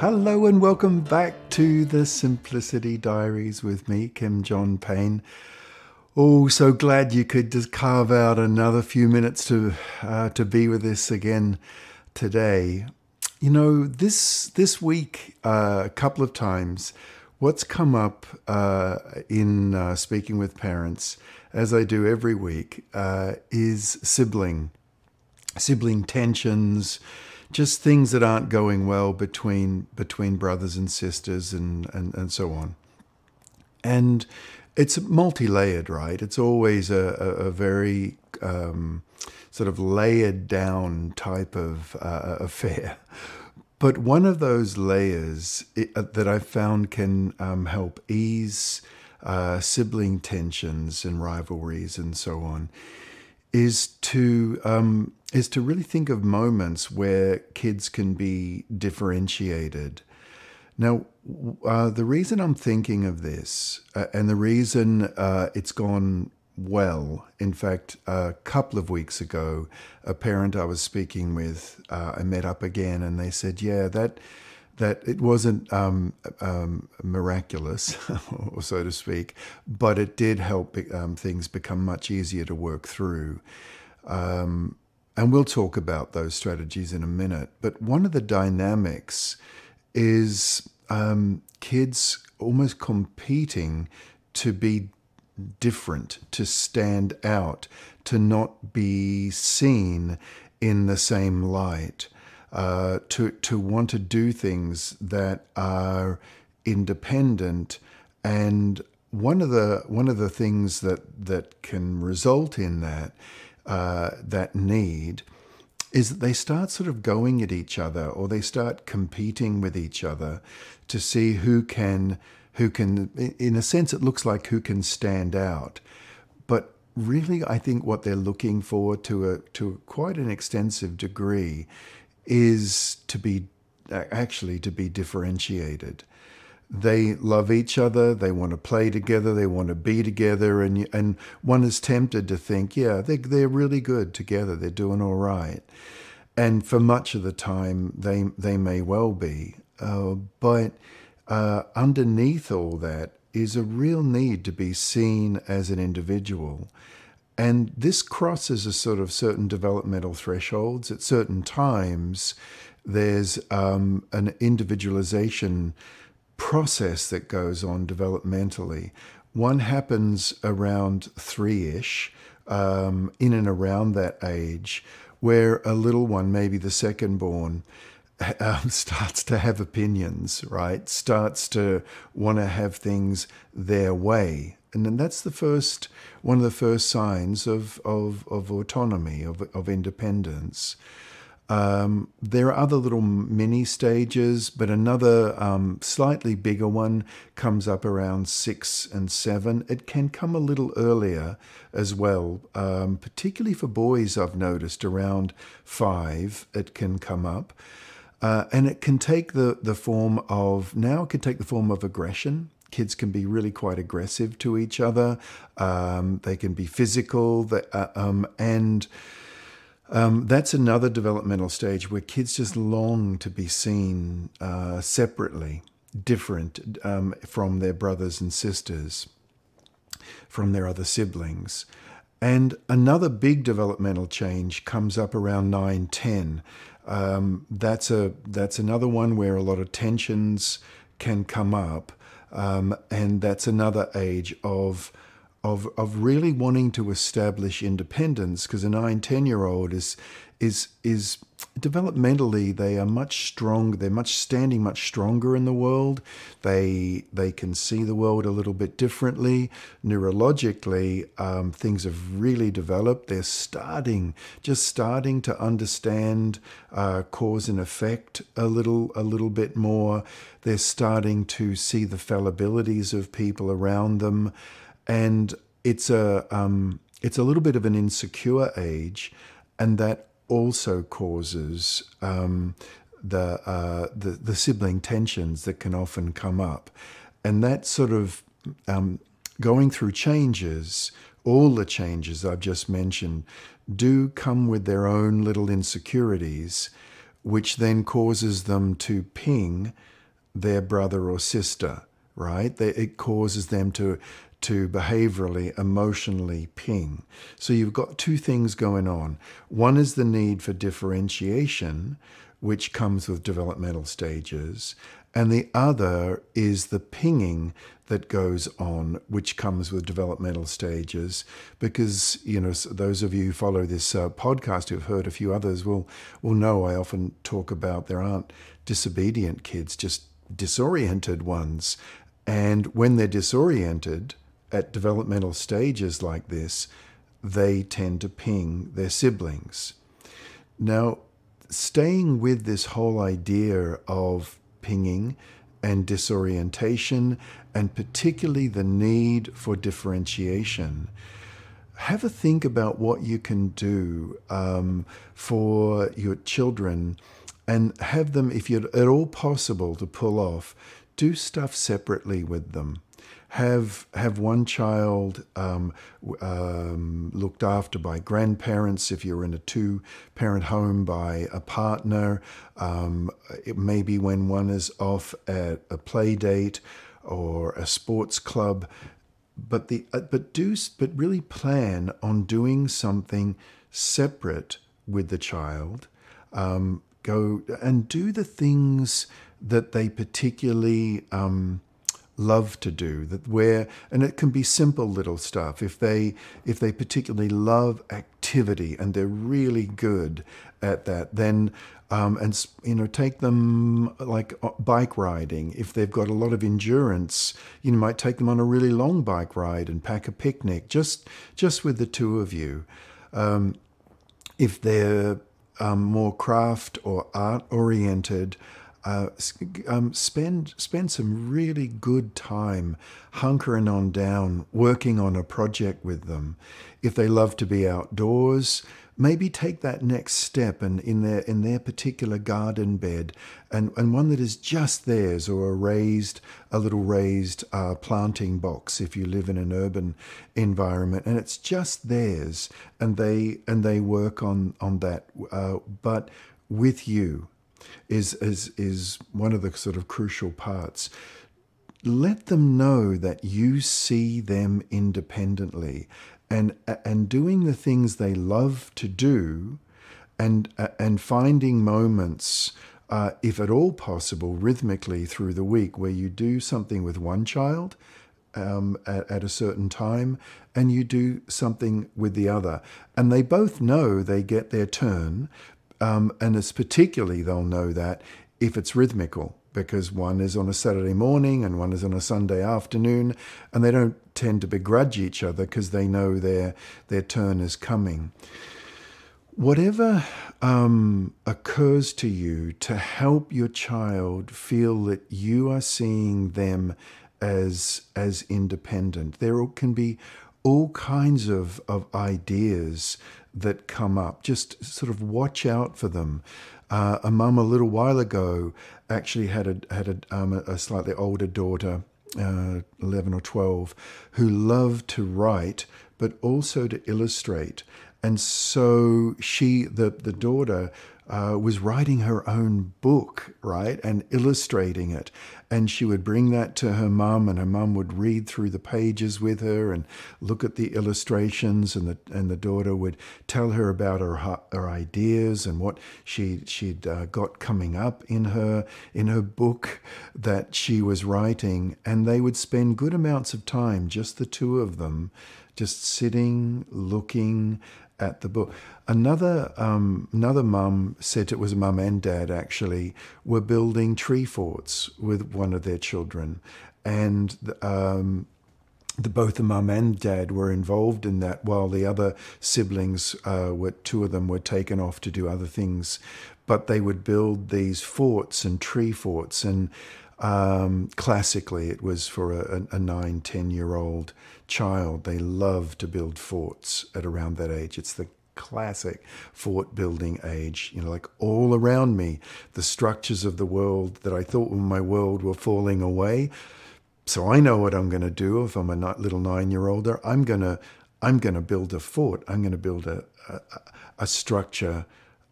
Hello and welcome back to the Simplicity Diaries with me, Kim John Payne. Oh, so glad you could just carve out another few minutes to uh, to be with us again today. You know, this this week uh, a couple of times, what's come up uh, in uh, speaking with parents, as I do every week, uh, is sibling sibling tensions just things that aren't going well between between brothers and sisters and, and, and so on. And it's multi-layered, right? It's always a, a, a very um, sort of layered down type of uh, affair. But one of those layers uh, that I found can um, help ease uh, sibling tensions and rivalries and so on is to um, is to really think of moments where kids can be differentiated. Now, uh, the reason I'm thinking of this, uh, and the reason uh, it's gone well, in fact, a couple of weeks ago, a parent I was speaking with, uh, I met up again, and they said, "Yeah, that." That it wasn't um, um, miraculous, or so to speak, but it did help um, things become much easier to work through. Um, and we'll talk about those strategies in a minute. But one of the dynamics is um, kids almost competing to be different, to stand out, to not be seen in the same light uh, to to want to do things that are independent. And one of the one of the things that that can result in that uh, that need is that they start sort of going at each other or they start competing with each other to see who can who can in a sense it looks like who can stand out. But really I think what they're looking for to a to quite an extensive degree is to be actually to be differentiated. They love each other. They want to play together. They want to be together. And and one is tempted to think, yeah, they they're really good together. They're doing all right. And for much of the time, they they may well be. Uh, but uh, underneath all that is a real need to be seen as an individual and this crosses a sort of certain developmental thresholds. At certain times, there's um, an individualization process that goes on developmentally. One happens around three ish, um, in and around that age, where a little one, maybe the second born, um, starts to have opinions, right? Starts to want to have things their way and then that's the first one of the first signs of of, of autonomy of, of independence. Um, there are other little mini stages, but another um, slightly bigger one comes up around six and seven. It can come a little earlier as well, um, particularly for boys. I've noticed around five, it can come up. Uh, and it can take the, the form of now it can take the form of aggression kids can be really quite aggressive to each other. Um, they can be physical, uh, um, and um, that's another developmental stage where kids just long to be seen uh, separately, different um, from their brothers and sisters, from their other siblings. And another big developmental change comes up around 9, 10. Um, that's a that's another one where a lot of tensions can come up. Um, and that's another age of of of really wanting to establish independence because a nine ten year old is is is developmentally they are much stronger they're much standing much stronger in the world. They they can see the world a little bit differently. Neurologically um, things have really developed. They're starting just starting to understand uh, cause and effect a little a little bit more. They're starting to see the fallibilities of people around them. And it's a um, it's a little bit of an insecure age and that also causes um, the, uh, the, the sibling tensions that can often come up, and that sort of um, going through changes. All the changes I've just mentioned do come with their own little insecurities, which then causes them to ping their brother or sister, right? It causes them to to behaviorally, emotionally ping. So you've got two things going on. One is the need for differentiation, which comes with developmental stages, and the other is the pinging that goes on, which comes with developmental stages. Because you know, those of you who follow this uh, podcast who've heard a few others will will know I often talk about there aren't disobedient kids, just disoriented ones, and when they're disoriented at developmental stages like this, they tend to ping their siblings. Now, staying with this whole idea of pinging and disorientation, and particularly the need for differentiation, have a think about what you can do um, for your children and have them, if you're at all possible to pull off, do stuff separately with them have have one child um, um, looked after by grandparents. If you're in a two parent home, by a partner. Um, it may be when one is off at a play date or a sports club. But the uh, but do but really plan on doing something separate with the child. Um, go and do the things that they particularly um, love to do that where and it can be simple little stuff. If they if they particularly love activity and they're really good at that then um, and you know take them like uh, bike riding. If they've got a lot of endurance you might take them on a really long bike ride and pack a picnic just just with the two of you. Um, if they're um, more craft or art oriented uh, um, spend spend some really good time hunkering on down, working on a project with them. If they love to be outdoors, maybe take that next step and in their in their particular garden bed and, and one that is just theirs or a raised a little raised uh, planting box if you live in an urban environment and it's just theirs and they and they work on on that uh, but with you is, is, is one of the sort of crucial parts. Let them know that you see them independently and, and doing the things they love to do and, and finding moments, uh, if at all possible, rhythmically through the week where you do something with one child um, at, at, a certain time and you do something with the other. And they both know they get their turn, um, and it's particularly, they'll know that if it's rhythmical, because one is on a Saturday morning and one is on a Sunday afternoon, and they don't tend to begrudge each other because they know their, their turn is coming. Whatever um, occurs to you to help your child feel that you are seeing them as as independent, there can be all kinds of, of ideas that come up. Just sort of watch out for them. Uh, a mum a little while ago actually had a had a, um, a slightly older daughter, uh, eleven or twelve, who loved to write but also to illustrate. And so she, the the daughter, uh, was writing her own book, right, and illustrating it. And she would bring that to her mum, and her mum would read through the pages with her and look at the illustrations, and the and the daughter would tell her about her her ideas and what she she'd uh, got coming up in her in her book that she was writing, and they would spend good amounts of time, just the two of them, just sitting, looking at the book. Another um, another mum said it was mum and dad actually were building tree forts with one of their children, and um, the, both the mum and dad were involved in that, while the other siblings uh, were two of them were taken off to do other things, but they would build these forts and tree forts and. Um, classically, it was for a, a nine, ten year old child. They love to build forts at around that age. It's the classic fort building age. You know, like all around me, the structures of the world that I thought were my world were falling away. So I know what I'm going to do if I'm a little nine year older. I'm going to I'm going to build a fort. I'm going to build a, a, a structure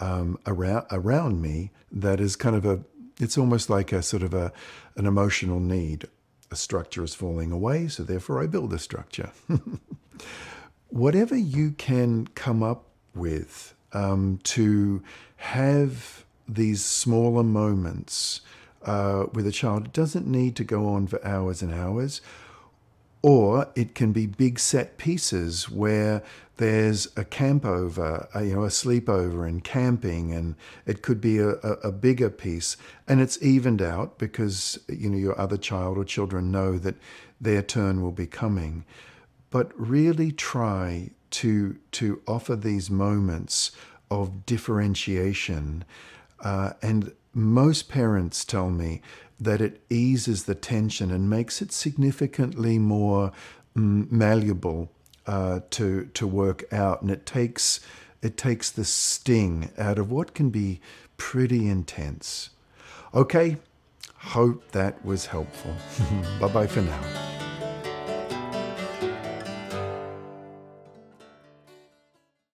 um, around around me that is kind of a it's almost like a sort of a an emotional need. A structure is falling away, so therefore I build a structure. Whatever you can come up with um, to have these smaller moments uh, with a child, it doesn't need to go on for hours and hours. Or it can be big set pieces where there's a campover, a, you know, a sleepover and camping, and it could be a, a, a, bigger piece, and it's evened out because you know your other child or children know that their turn will be coming. But really try to to offer these moments of differentiation, uh, and most parents tell me that it eases the tension and makes it significantly more um, malleable uh, to to work out, and it takes it takes the sting out of what can be pretty intense. Okay, hope that was helpful. bye bye for now.